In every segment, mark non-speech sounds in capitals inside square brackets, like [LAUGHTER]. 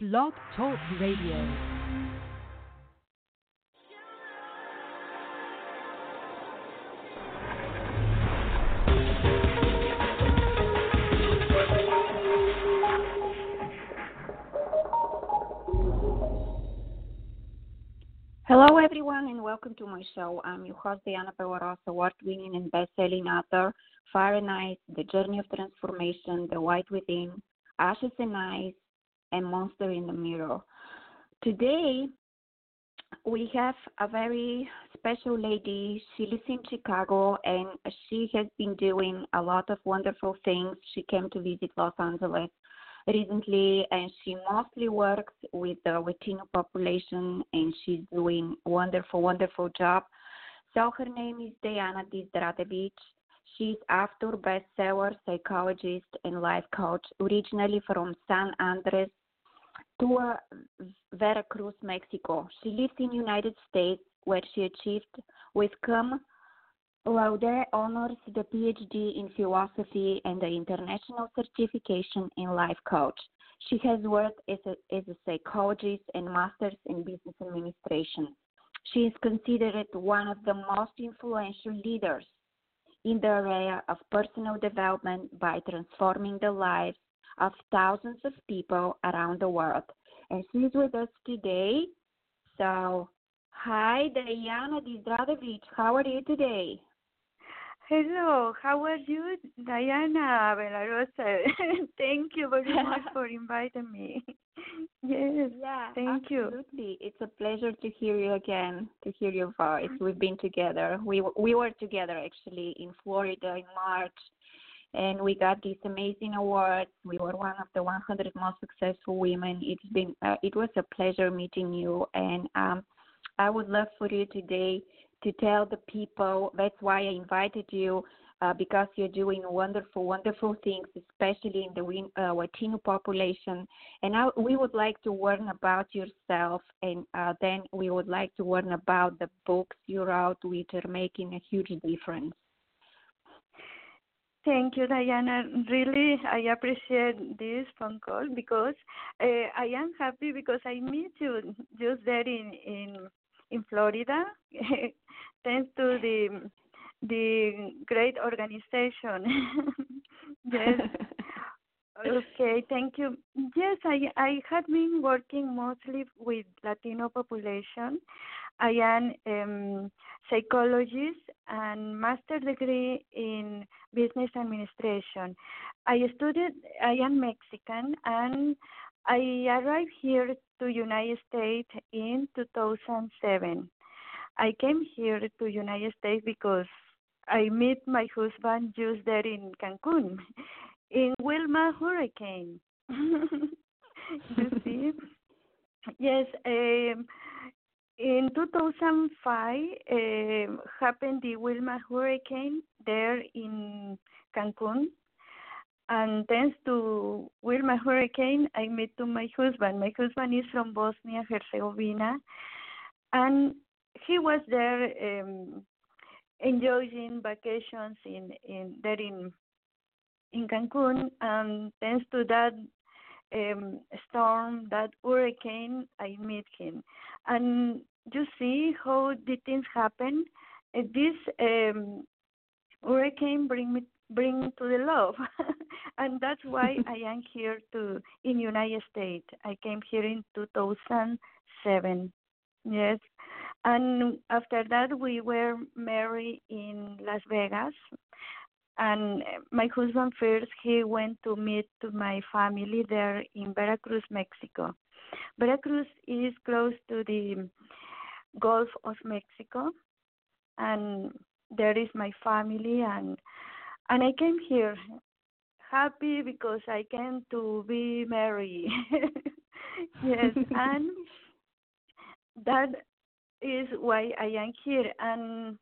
Blog Talk Radio. Hello, everyone, and welcome to my show. I'm your host, Diana Pegueros, award-winning and best-selling author, Fire and Ice, The Journey of Transformation, The Light Within, Ashes and Ice, and Monster in the Mirror. Today, we have a very special lady. She lives in Chicago, and she has been doing a lot of wonderful things. She came to visit Los Angeles recently, and she mostly works with the Latino population, and she's doing wonderful, wonderful job. So her name is Diana Dizdradovic. She's author, bestseller, psychologist, and life coach, originally from San Andres to uh, Veracruz, Mexico. She lives in United States, where she achieved with cum laude honors the PhD in philosophy and the international certification in life coach. She has worked as a, as a psychologist and masters in business administration. She is considered one of the most influential leaders in the area of personal development by transforming the lives of thousands of people around the world. And she's with us today. So, hi, Diana Dizdradovic. How are you today? Hello, how are you, Diana Bellerose? [LAUGHS] Thank you very much [LAUGHS] for inviting me. [LAUGHS] Yes, Yeah, thank you. absolutely. It's a pleasure to hear you again, to hear your voice. Mm-hmm. We've been together. We we were together actually in Florida in March, and we got these amazing awards. We were one of the 100 most successful women. It's been uh, it was a pleasure meeting you, and um, I would love for you today to tell the people. That's why I invited you. Uh, because you're doing wonderful, wonderful things, especially in the uh, Latino population. And I, we would like to learn about yourself, and uh, then we would like to learn about the books you wrote, which are making a huge difference. Thank you, Diana. Really, I appreciate this phone call because uh, I am happy because I meet you just there in in in Florida, [LAUGHS] thanks to the the great organization. [LAUGHS] yes. [LAUGHS] Okay, thank you. Yes, I I had been working mostly with Latino population. I am um, psychologist and master degree in business administration. I studied. I am Mexican and I arrived here to United States in 2007. I came here to United States because I met my husband just there in Cancun in Wilma hurricane. [LAUGHS] you see? [LAUGHS] Yes, um, in 2005 um, happened the Wilma hurricane there in Cancun. And thanks to Wilma hurricane, I met to my husband. My husband is from Bosnia Herzegovina, and he was there um, enjoying vacations in in there in in Cancun, and thanks to that um, storm, that hurricane, I meet him. And you see how the things happen. Uh, This um, hurricane bring me bring to the love, [LAUGHS] and that's why [LAUGHS] I am here to in United States. I came here in 2007. Yes, and after that we were married in Las Vegas and eh, my husband first he went to meet to my family there in Veracruz, Mexico. Veracruz is close to the Gulf of Mexico, and there is my family and and I came here happy because I came to be married. [LAUGHS] yes, and that is why I am here. And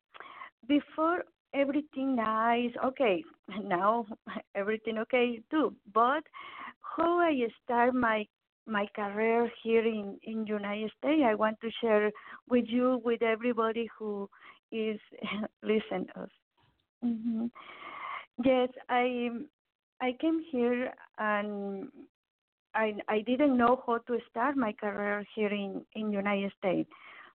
before everything nice, okay, [LAUGHS] now everything okay too. But how I start my my career here in in United States, I want to share with you with everybody who is [LAUGHS] listen us. hmm Yes, I I came here and I I didn't know how to start my career here in in United States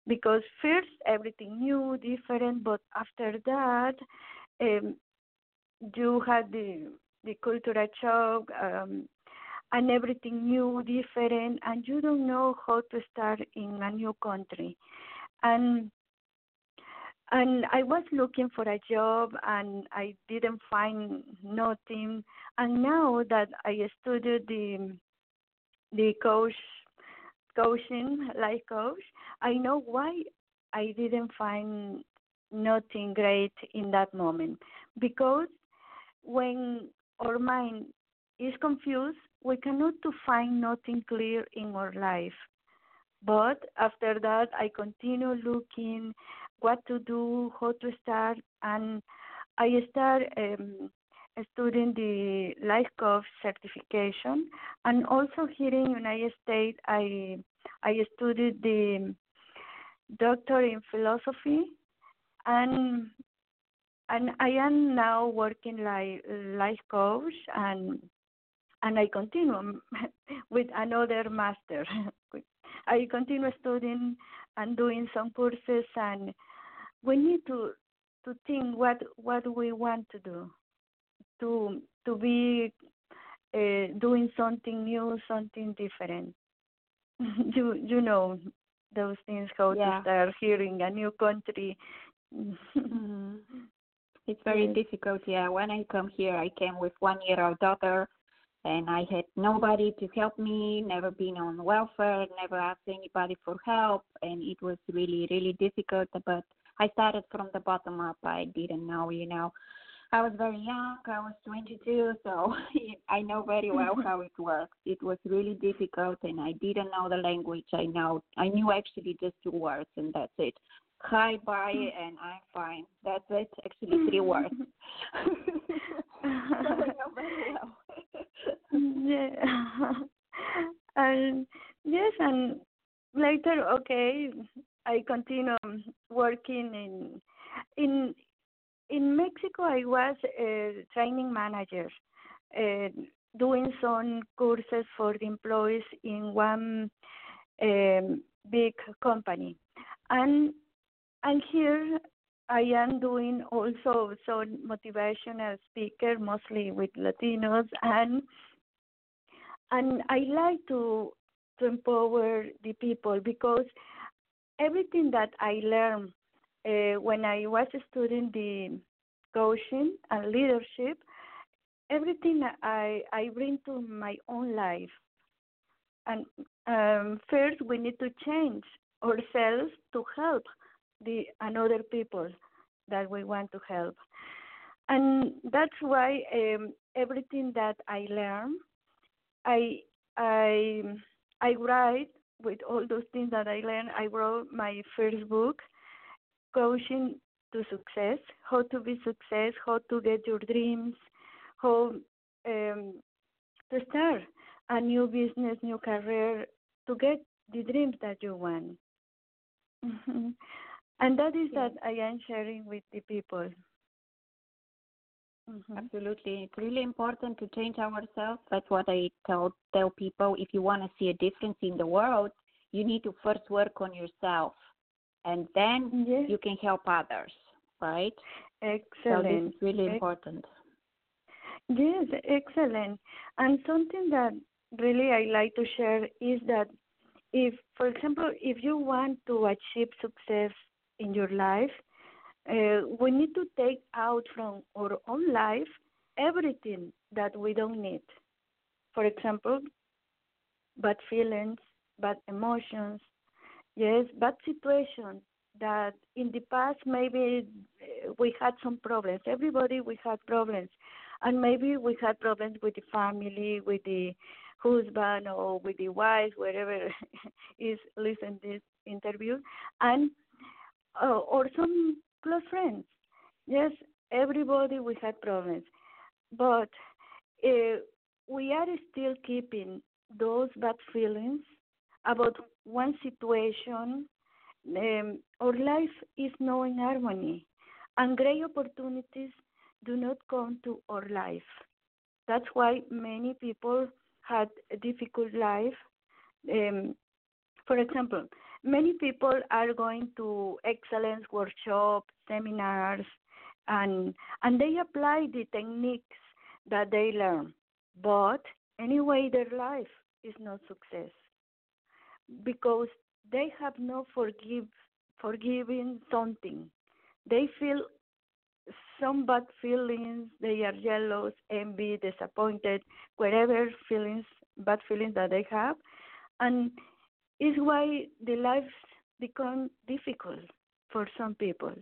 because first everything new, different, but after that, um, you had the the cultural shock um, and everything new, different, and you don't know how to start in a new country, and and I was looking for a job and I didn't find nothing. And now that I studied the the coach coaching life coach, I know why I didn't find nothing great in that moment because when our mind is confused, we cannot to find nothing clear in our life. But after that, I continue looking what to do, how to start, and I start um, studying the life coach certification, and also here in United States, I I studied the doctor in philosophy, and and I am now working like life coach and and I continue [LAUGHS] with another master. [LAUGHS] I continue studying and doing some courses and we need to to think what what we want to do to to be uh, doing something new something different [LAUGHS] you you know those things how yeah. to start hearing a new country mm-hmm. it's very yes. difficult yeah when i come here i came with one year old daughter and i had nobody to help me never been on welfare never asked anybody for help and it was really really difficult but I started from the bottom up. I didn't know, you know. I was very young. I was 22, so [LAUGHS] I know very well mm-hmm. how it works. It was really difficult, and I didn't know the language. I know I knew actually just two words, and that's it. Hi, bye, mm. and I'm fine. That's it. Actually, mm-hmm. three words. [LAUGHS] [LAUGHS] so I know very well. yeah. and yes, and later, okay, I continue working in in in Mexico. I was a training manager, uh, doing some courses for the employees in one um, big company, and and here I am doing also some motivational speaker, mostly with Latinos, and and I like to to empower the people because everything that I learned uh, when I was studying the coaching and leadership, everything I I bring to my own life. And um, first, we need to change ourselves to help the another people that we want to help, and that's why um, everything that I learn, I I I write with all those things that I learned, I wrote my first book, Coaching to Success, How to Be Success, How to Get Your Dreams, How um, to start a new business, new career, to get the dreams that you want. Mm-hmm. And that is that I am sharing with the people. Mm-hmm. Absolutely. It's really important to change ourselves. That's what I tell tell people. If you want to see a difference in the world, you need to first work on yourself and then yes. you can help others, right? Excellent. So this is really important. Yes, excellent. And something that really I like to share is that if, for example, if you want to achieve success in your life, uh, we need to take out from our own life everything that we don't need. For example, bad feelings, bad emotions, yes, bad situations that in the past maybe uh, we had some problems. Everybody we had problems, and maybe we had problems with the family, with the husband, or with the wife, wherever [LAUGHS] is listening this interview, and uh, or some close friends. Yes, everybody we had problems, but uh, we are still keeping those bad feelings about one situation. Um, our life is not in harmony, and great opportunities do not come to our life. That's why many people had a difficult life. Um, for example, many people are going to excellence workshops, seminars, and and they apply the techniques that they learn. But anyway, their life is not success because they have no forgive forgiving something. They feel some bad feelings. They are jealous, envy, disappointed, whatever feelings, bad feelings that they have, and is why the lives become difficult for some people.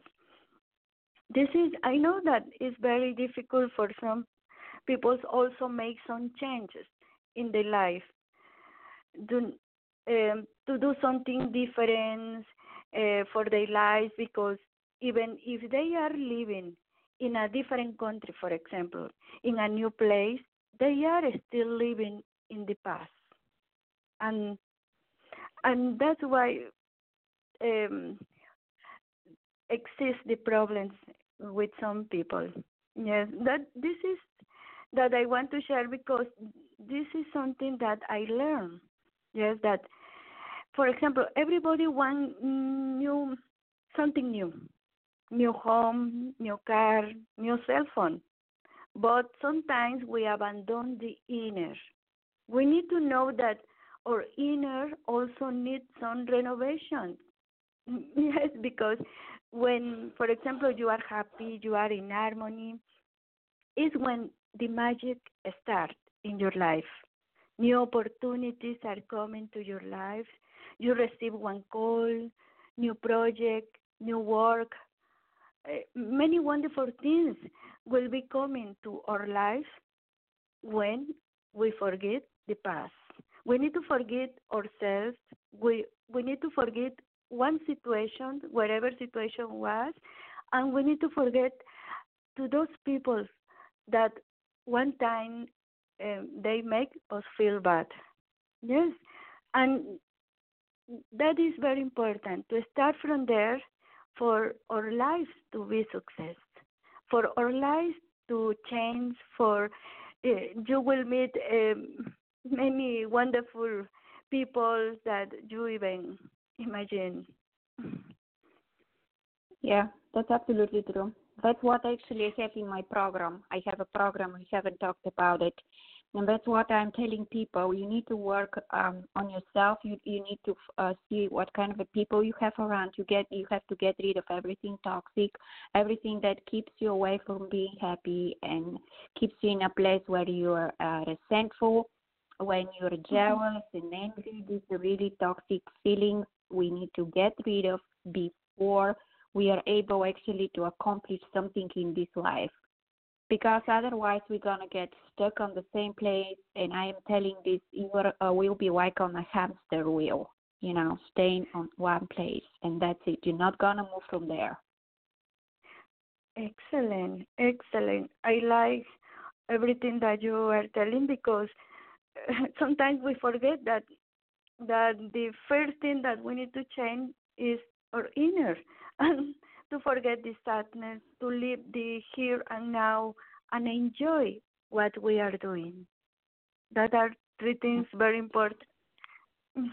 This is I know that it's very difficult for some people also make some changes in their life. Do, um, to do something different uh, for their lives because even if they are living in a different country, for example, in a new place, they are still living in the past, and and that's why um, exist the problems with some people. Yes, that this is that I want to share because this is something that I learned. Yes, that for example, everybody wants new something new, new home, new car, new cell phone. But sometimes we abandon the inner. We need to know that our inner also needs some renovation. [LAUGHS] yes, because when, for example, you are happy, you are in harmony, is when the magic starts in your life. New opportunities are coming to your life. You receive one call, new project, new work. Uh, many wonderful things will be coming to our life when we forget the past. We need to forget ourselves. We we need to forget one situation, whatever situation was, and we need to forget to those people that one time um, they make us feel bad. Yes, and that is very important to start from there for our lives to be success, for our lives to change. For uh, you will meet um, many wonderful people that you even imagine. Yeah, that's absolutely true. That's what actually I have in my program. I have a program. We haven't talked about it, and that's what I'm telling people. You need to work um, on yourself. You you need to uh, see what kind of people you have around. You get you have to get rid of everything toxic, everything that keeps you away from being happy and keeps you in a place where you are uh, resentful, when you're jealous and angry. These are really toxic feelings. We need to get rid of before we are able actually to accomplish something in this life because otherwise we're to get stuck on the same place and i am telling this you uh, will be like on a hamster wheel you know staying on one place and that's it. You're not to move from there. Excellent excellent. I like everything that you are telling because [LAUGHS] sometimes we forget that that the first thing that we need to change is our inner [LAUGHS] and to forget the sadness, to live the here and now and enjoy what we are doing. That are three things very important. [LAUGHS]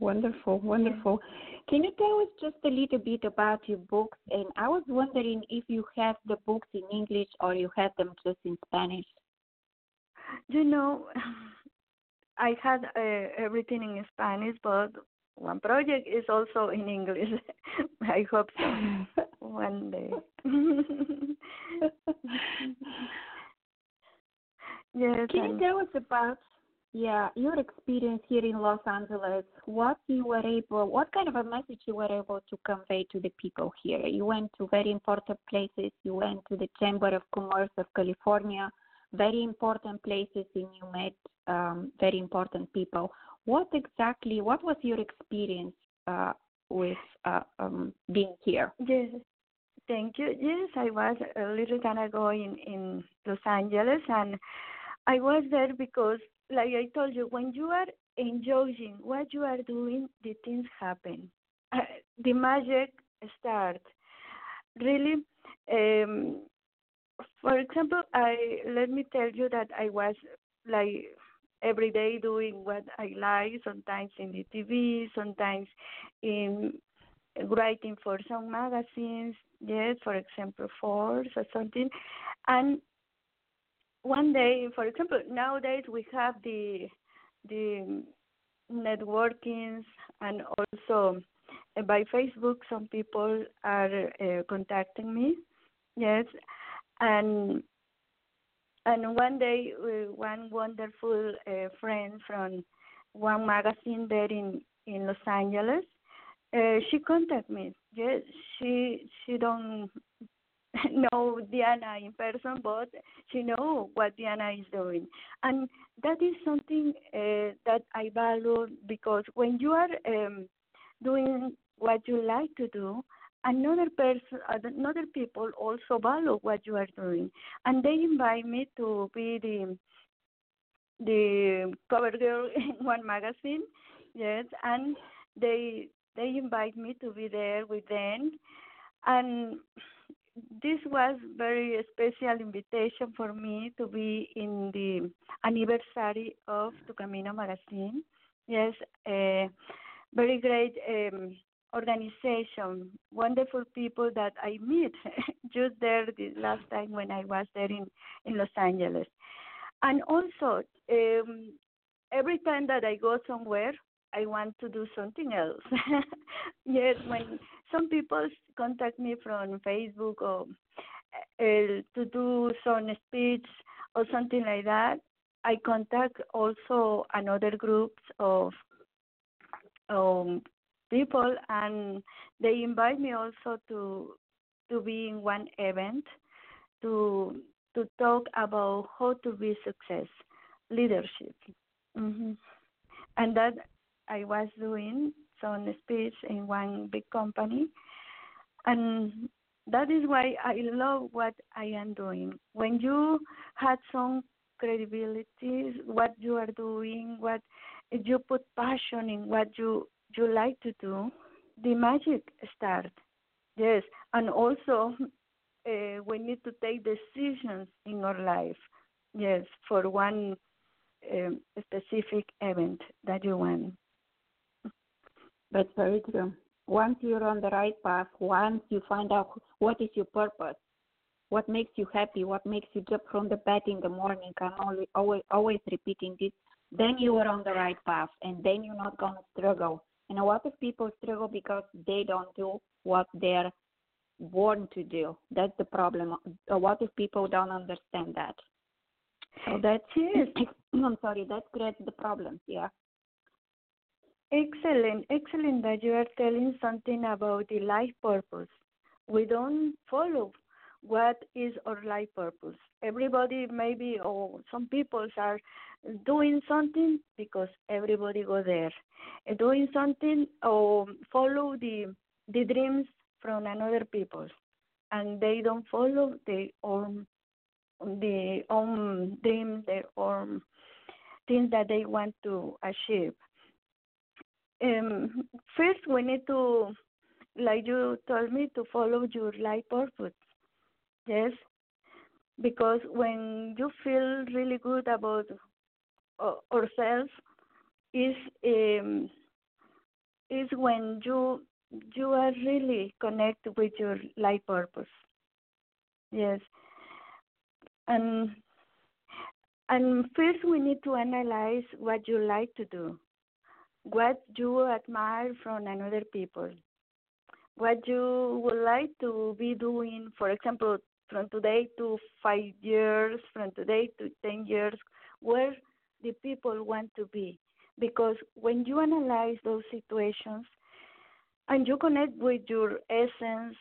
Wonderful, wonderful. Can you tell us just a little bit about your books? And I was wondering if you have the books in English or you have them just in Spanish. You know, [LAUGHS] I had uh, everything in Spanish, but one project is also in English. [LAUGHS] I hope so [LAUGHS] one day. [LAUGHS] yes. Can you tell us about yeah your experience here in Los Angeles? What you were able, what kind of a message you were able to convey to the people here? You went to very important places. You went to the Chamber of Commerce of California, very important places, and you met um, very important people what exactly what was your experience uh, with uh, um, being here? Yes. Thank you. Yes i was a little time ago in in los angeles and i was there because like i told you when you are enjoying what you are doing the things happen. Uh, the magic starts. Really um, for example i let me tell you that i was like every day doing what I like, sometimes in the TV, sometimes in writing for some magazines, yes, for example, Forbes or something. And one day, for example, nowadays we have the the networkings and also uh, by Facebook, some people are uh, contacting me. Yes, and and one day, uh, one wonderful uh, friend from one magazine there in in Los Angeles, uh, she contacted me. Yes, she she don't [LAUGHS] know Diana in person, but she know what Diana is doing, and that is something uh, that I value because when you are um, doing what you like to do, another person, another people also value what you are doing, and they invite me to be the the cover girl [LAUGHS] in one magazine. Yes, and they they invite me to be there with them, and this was very special invitation for me to be in the anniversary of Tu Camino magazine. Yes, uh, very great um, organization, wonderful people that I meet [LAUGHS] just there the last time when I was there in, in Los Angeles. And also, um, every time that I go somewhere, I want to do something else. [LAUGHS] yes, when some people contact me from Facebook or uh, to do some speech or something like that, I contact also another groups of um, people, and they invite me also to to be in one event to to talk about how to be success, leadership, mm-hmm. and that I was doing some speech in one big company, and that is why I love what I am doing. When you had some credibility, what you are doing, what you put passion in what you you like to do, the magic starts. Yes, and also uh, [LAUGHS] we need to take decisions in our life. Yes, for one um, specific event that you want. That's very true. Once you're on the right path, once you find out what is your purpose, what makes you happy, what makes you jump from the bed in the morning, I'm always always, always repeating this, then you are on the right path, and then you're not gonna struggle and a lot of people struggle because they don't do what they're born to do. That's the problem. A lot of people don't understand that. So that's it. [COUGHS] I'm sorry, that creates the problems, yeah. Excellent, excellent that you are telling something about the life purpose. We don't follow what is our life purpose. Everybody maybe or some people are doing something because everybody go there. Doing something or follow the the dreams from another people, and they don't follow their own the own dreams, their own things that they want to achieve. Um, first, we need to, like you told me, to follow your life purpose. Yes, because when you feel really good about ourselves is um, is when you you are really connected with your life purpose. Yes, and and first we need to analyze what you like to do, what you admire from another people, what you would like to be doing. For example, from today to five years, from today to ten years, where the people want to be. Because when you analyze those situations and you connect with your essence,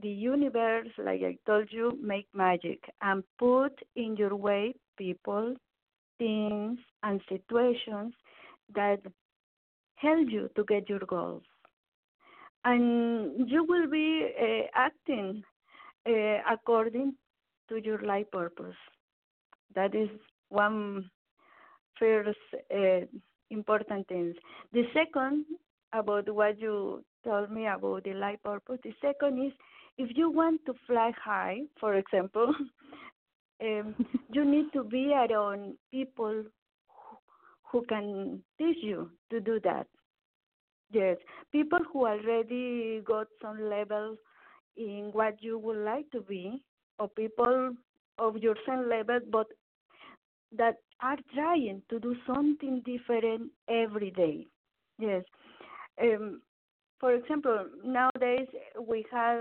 the universe, like I told you, make magic and put in your way people, things, and situations that help you to get your goals. And you will be uh, acting uh, according to your life purpose. That is one first uh, important things. The second, about what you told me about the life purpose, the second is if you want to fly high, for example, [LAUGHS] um, [LAUGHS] you need to be around people who, who can teach you to do that. Yes, people who already got some level in what you would like to be, or people of your same level, but that are trying to do something different every day. Yes. Um, for example, nowadays we have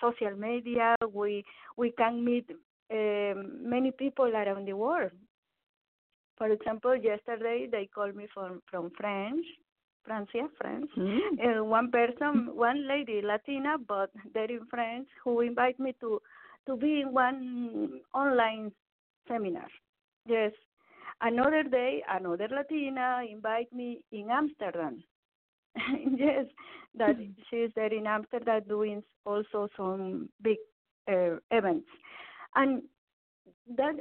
social media. We we can meet um, many people around the world. For example, yesterday they called me from from France, Francia, France. Mm. Uh, one person, one lady, Latina, but they're in France, who invite me to to be in one online seminar. Yes. Another day, another Latina invite me in Amsterdam. [LAUGHS] yes, that she's there in Amsterdam doing also some big uh, events, and that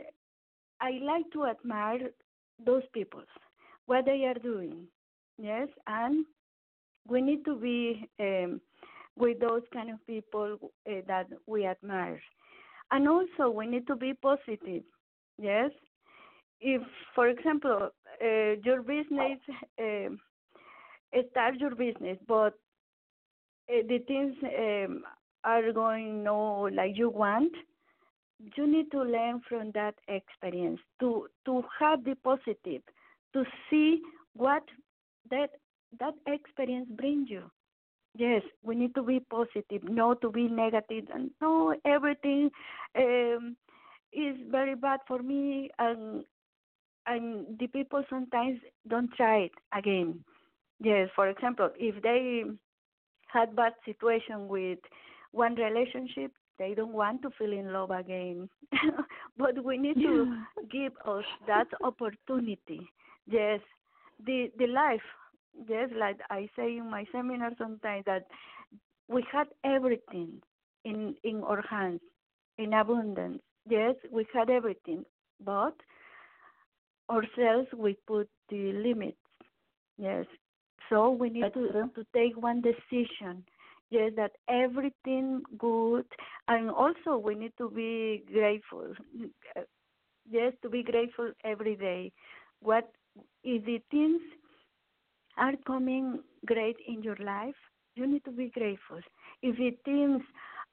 I like to admire those people, what they are doing. Yes, and we need to be um, with those kind of people uh, that we admire, and also we need to be positive. Yes, if, for example, uh, your business. Uh, start your business, but uh, the things um, are going no like you want, you need to learn from that experience to to have the positive, to see what that that experience brings you. Yes, we need to be positive, not to be negative, and no everything um, is very bad for me, and and the people sometimes don't try it again Yes, for example, if they had bad situation with one relationship, they don't want to feel in love again. [LAUGHS] but we need to give us that opportunity. Yes, the the life. Yes, like I say in my seminar sometimes that we had everything in in our hands in abundance. Yes, we had everything, but ourselves we put the limits. Yes, so we need That's to true. to take one decision. Yes, that everything good, and also we need to be grateful. Yes, to be grateful every day. What if the things are coming great in your life? You need to be grateful. If the things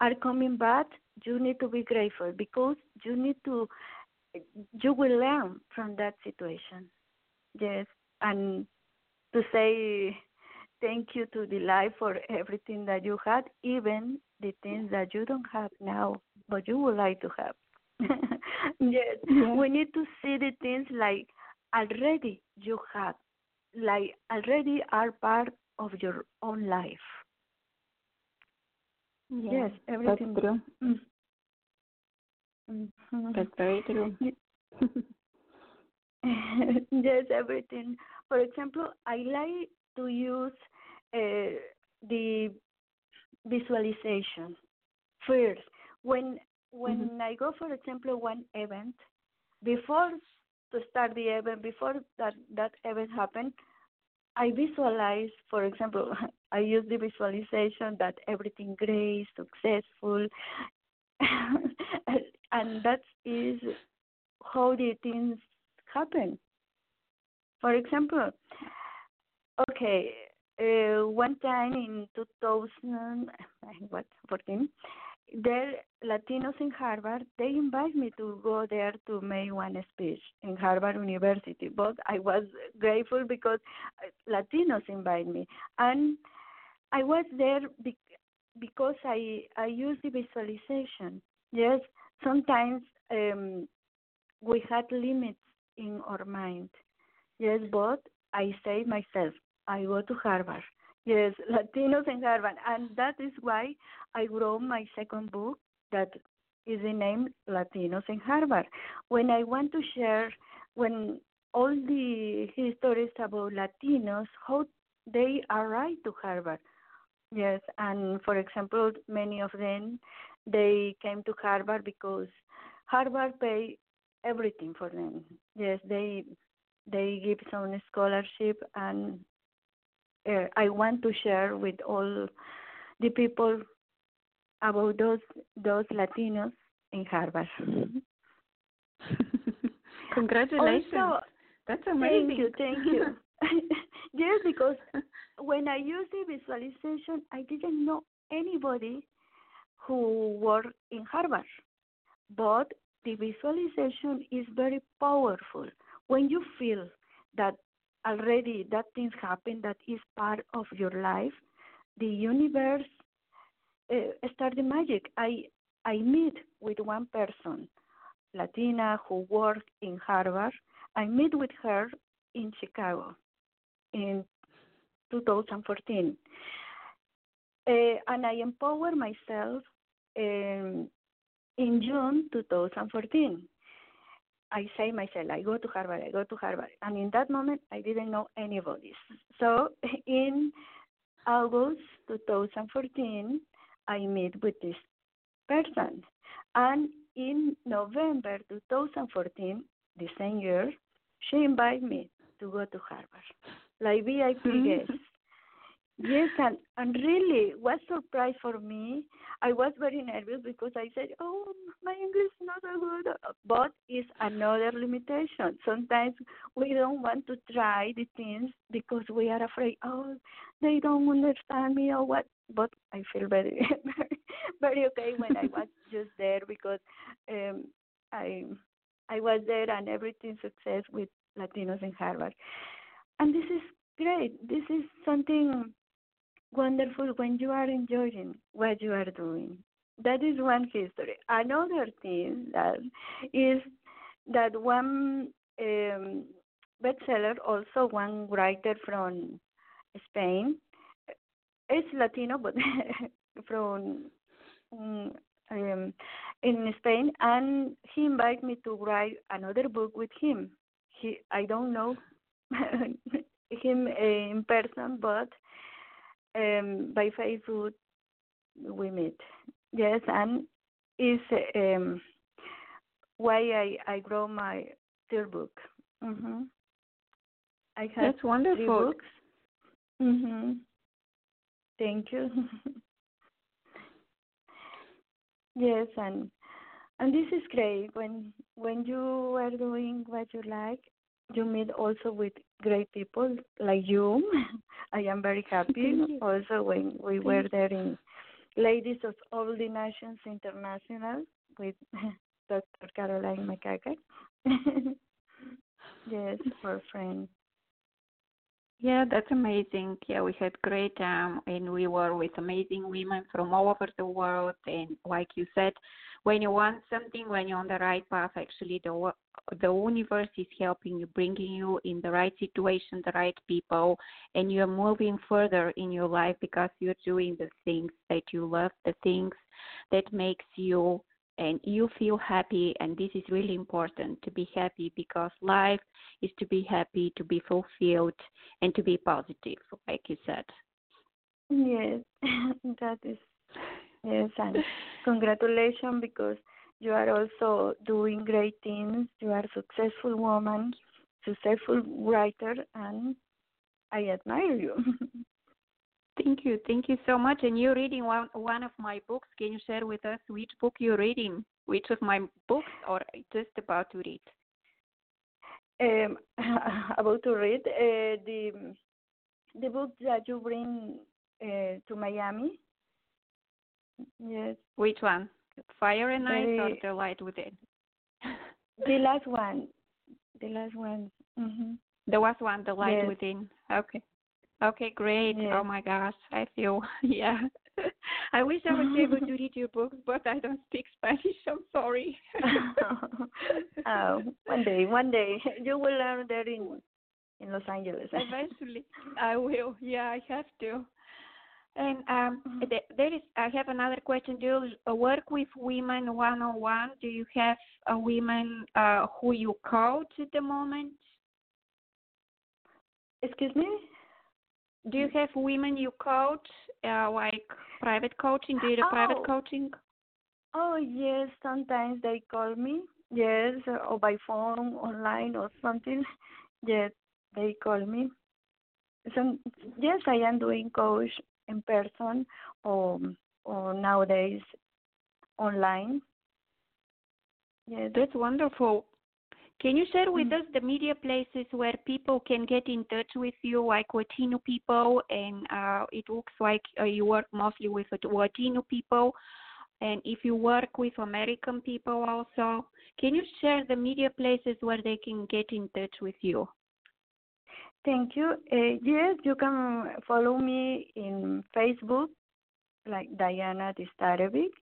are coming bad, you need to be grateful because you need to you will learn from that situation. Yes, and to say thank you to the life for everything that you had, even the things that you don't have now, but you would like to have. [LAUGHS] yes, Yeah. we need to see the things like already you have, like already are part of your own life. Yeah, Yes, everything. That's true. Mm. That's very true. [LAUGHS] yes, everything. For example, I like to use uh, the visualization first. When when I go, for example, one event, before to start the event, before that that event happened, I visualize. For example, [LAUGHS] I use the visualization that everything great, successful, [LAUGHS] and that is how the things happen. For example, okay, uh, one time in 2000, [LAUGHS] what, 14, there Latinos in Harvard, they invite me to go there to make one speech in Harvard University. But I was grateful because uh, Latinos invite me, and I was there be- because I I use the visualization. Yes, sometimes um, we had limits in our mind. Yes, but I say myself, I go to Harvard. Yes, [LAUGHS] Latinos in Harvard, and that is why I wrote my second book that is the name Latinos in Harvard. When I want to share, when all the histories about Latinos, how they arrived to Harvard. Yes, and for example, many of them they came to Harvard because Harvard pay everything for them. Yes, they they give some scholarship, and uh, I want to share with all the people about those those Latinos in Harvard. [LAUGHS] Congratulations. Also, That's amazing. Thank you, thank you. [LAUGHS] [LAUGHS] yes, because when I used the visualization, I didn't know anybody who worked in Harvard. But the visualization is very powerful. When you feel that already that things happen that is part of your life, the universe uh, start the magic. I I meet with one person, Latina, who worked in Harvard. I meet with her in Chicago in 2014. Uh, and I empower myself um, in June 2014. I say myself, I go to Harvard, I go to Harvard. And in that moment, I didn't know anybody. So in August 2014, I meet with this person. And in November 2014, the same year, she invited me to go to Harvard, like VIP guest. Yes, and, and really was surprise for me. I was very nervous because I said, "Oh, my English is not so good," but it's another limitation. Sometimes we don't want to try the things because we are afraid. Oh, they don't understand me or what. But I feel very, very, [LAUGHS] very okay when I was [LAUGHS] just there because um, I, I was there and everything success with Latinos in Harvard, and this is great. This is something wonderful when you are enjoying what you are doing. That is one history. Another thing that is that one um, bestseller, also one writer from Spain, is Latino, but [LAUGHS] from um, um, in Spain, and he invited me to write another book with him. He, I don't know [LAUGHS] him in person, but um, by Facebook we meet. Yes, and is um, why I I grow my third book. Mm-hmm. I have That's wonderful. three books. Mm-hmm. Thank you. [LAUGHS] yes, and and this is great when when you are doing what you like. You meet also with great people like you. [LAUGHS] I am very [LAUGHS] happy. Also, when we were there in Ladies of All the Nations International with [LAUGHS] Dr. Caroline McCacker. yes, our friend. Yeah, that's amazing. Yeah, we had great time and we were with amazing women from all over the world. And like you said, when you want something, when you're on the right path, actually the the universe is helping you, bringing you in the right situation, the right people, and you're moving further in your life because you're doing the things that you love, the things that makes you and you feel happy and this is really important to be happy because life is to be happy to be fulfilled and to be positive like you said. Yes [LAUGHS] that is yes and [LAUGHS] congratulations because you are also doing great things you are a successful woman successful writer and i admire you [LAUGHS] Thank you. Thank you so much. And you're reading one one of my books. Can you share with us which book you're reading? Which of my books or just about to read? Um, [LAUGHS] about to read uh, the the book that you bring uh, to Miami. Yes. Which one? Fire and Ice or The Light Within? [LAUGHS] The last one. The last one. hmm The last one, The Light Yes. Within. Okay. Okay, great. Yes. Oh my gosh, I feel [LAUGHS] yeah. [LAUGHS] I wish I was able to read your books, but I don't speak Spanish. I'm sorry. oh, one day, one day you will learn there in in Los Angeles. Eventually, I will. Yeah, I have to. And um, th- there is. I have another question. Do you work with women one on one? Do you have uh, women uh, who you coach at the moment? Excuse me. Do you have women you coach, uh, like private coaching? Do you do private Oh. coaching? Oh yes, sometimes they call me. Yes, or by phone, online, or something. Yes, they call me. Some yes, I am doing coach in person or or nowadays online. Yes. That's wonderful. can you share with us the media places where people can get in touch with you, like Latino people? And uh, it looks like uh, you work mostly with Latino people. And if you work with American people also, can you share the media places where they can get in touch with you? Thank you. Uh, yes, you can follow me in Facebook, like Diana Distarevic.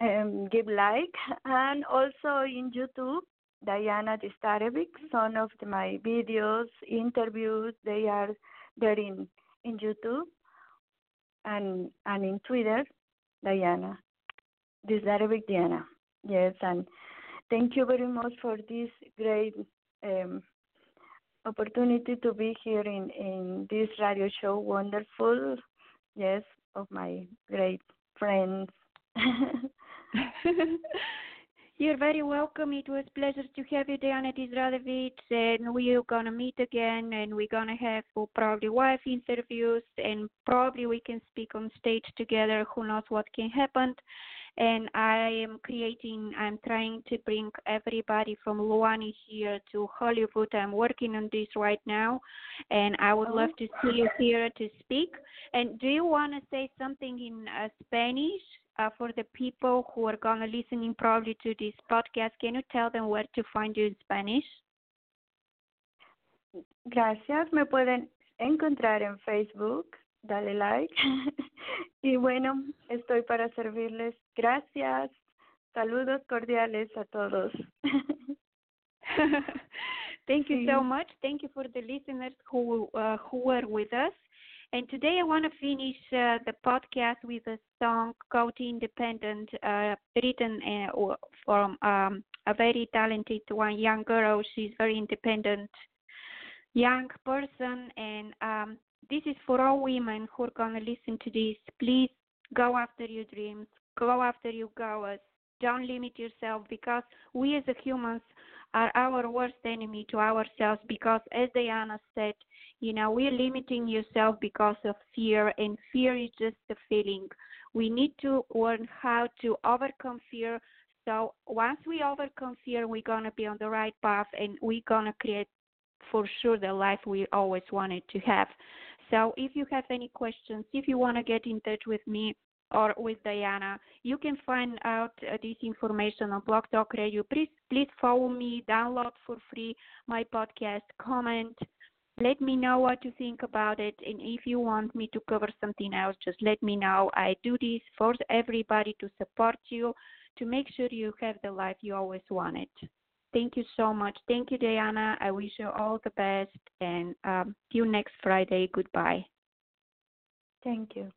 Um, give like, and also in YouTube, Diana Distarevic. Some of my videos, interviews, they are there in in YouTube, and and in Twitter, Diana Distarevic Diana. Yes, and thank you very much for this great um, opportunity to be here in, in this radio show. Wonderful, yes, of my great friends. [LAUGHS] You're very welcome. It was pleasure to have you, Diana Dizdravich, and we're gonna meet again, and we're gonna have probably wife interviews, and probably we can speak on stage together. Who knows what can happen? And I am creating, I'm trying to bring everybody from Luani here to Hollywood. I'm working on this right now, and I would love to see you here to speak. And do you want to say something in uh, Spanish uh, for the people who are going to listening probably to this podcast? Can you tell them where to find you in Spanish? Gracias. Me pueden encontrar en Facebook dale like. [LAUGHS] y bueno, estoy para servirles. Gracias. Saludos cordiales a todos. [LAUGHS] Thank you so much. Thank you for the listeners who uh, who were with us. And today I want to finish uh, the podcast with a song called Independent, uh, written uh, from um, a very talented one young girl. She's very independent young person, and um, this is for all women who are going to listen to this. Please go after your dreams, go after your goals. Don't limit yourself because we as humans are our worst enemy to ourselves because, as Diana said, you know, we're limiting yourself because of fear, and fear is just a feeling. We need to learn how to overcome fear. So once we overcome fear, we're to be on the right path and we're to create for sure the life we always wanted to have. So if you have any questions, if you want to get in touch with me or with Diana, you can find out uh, this information on Blog Talk Radio. Please, please follow me, download for free my podcast, comment. Let me know what you think about it, and if you want me to cover something else, just let me know. I do this for everybody to support you, to make sure you have the life you always wanted. Thank you so much. Thank you, Diana. I wish you all the best and um, see you next Friday. Goodbye. Thank you.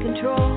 Control.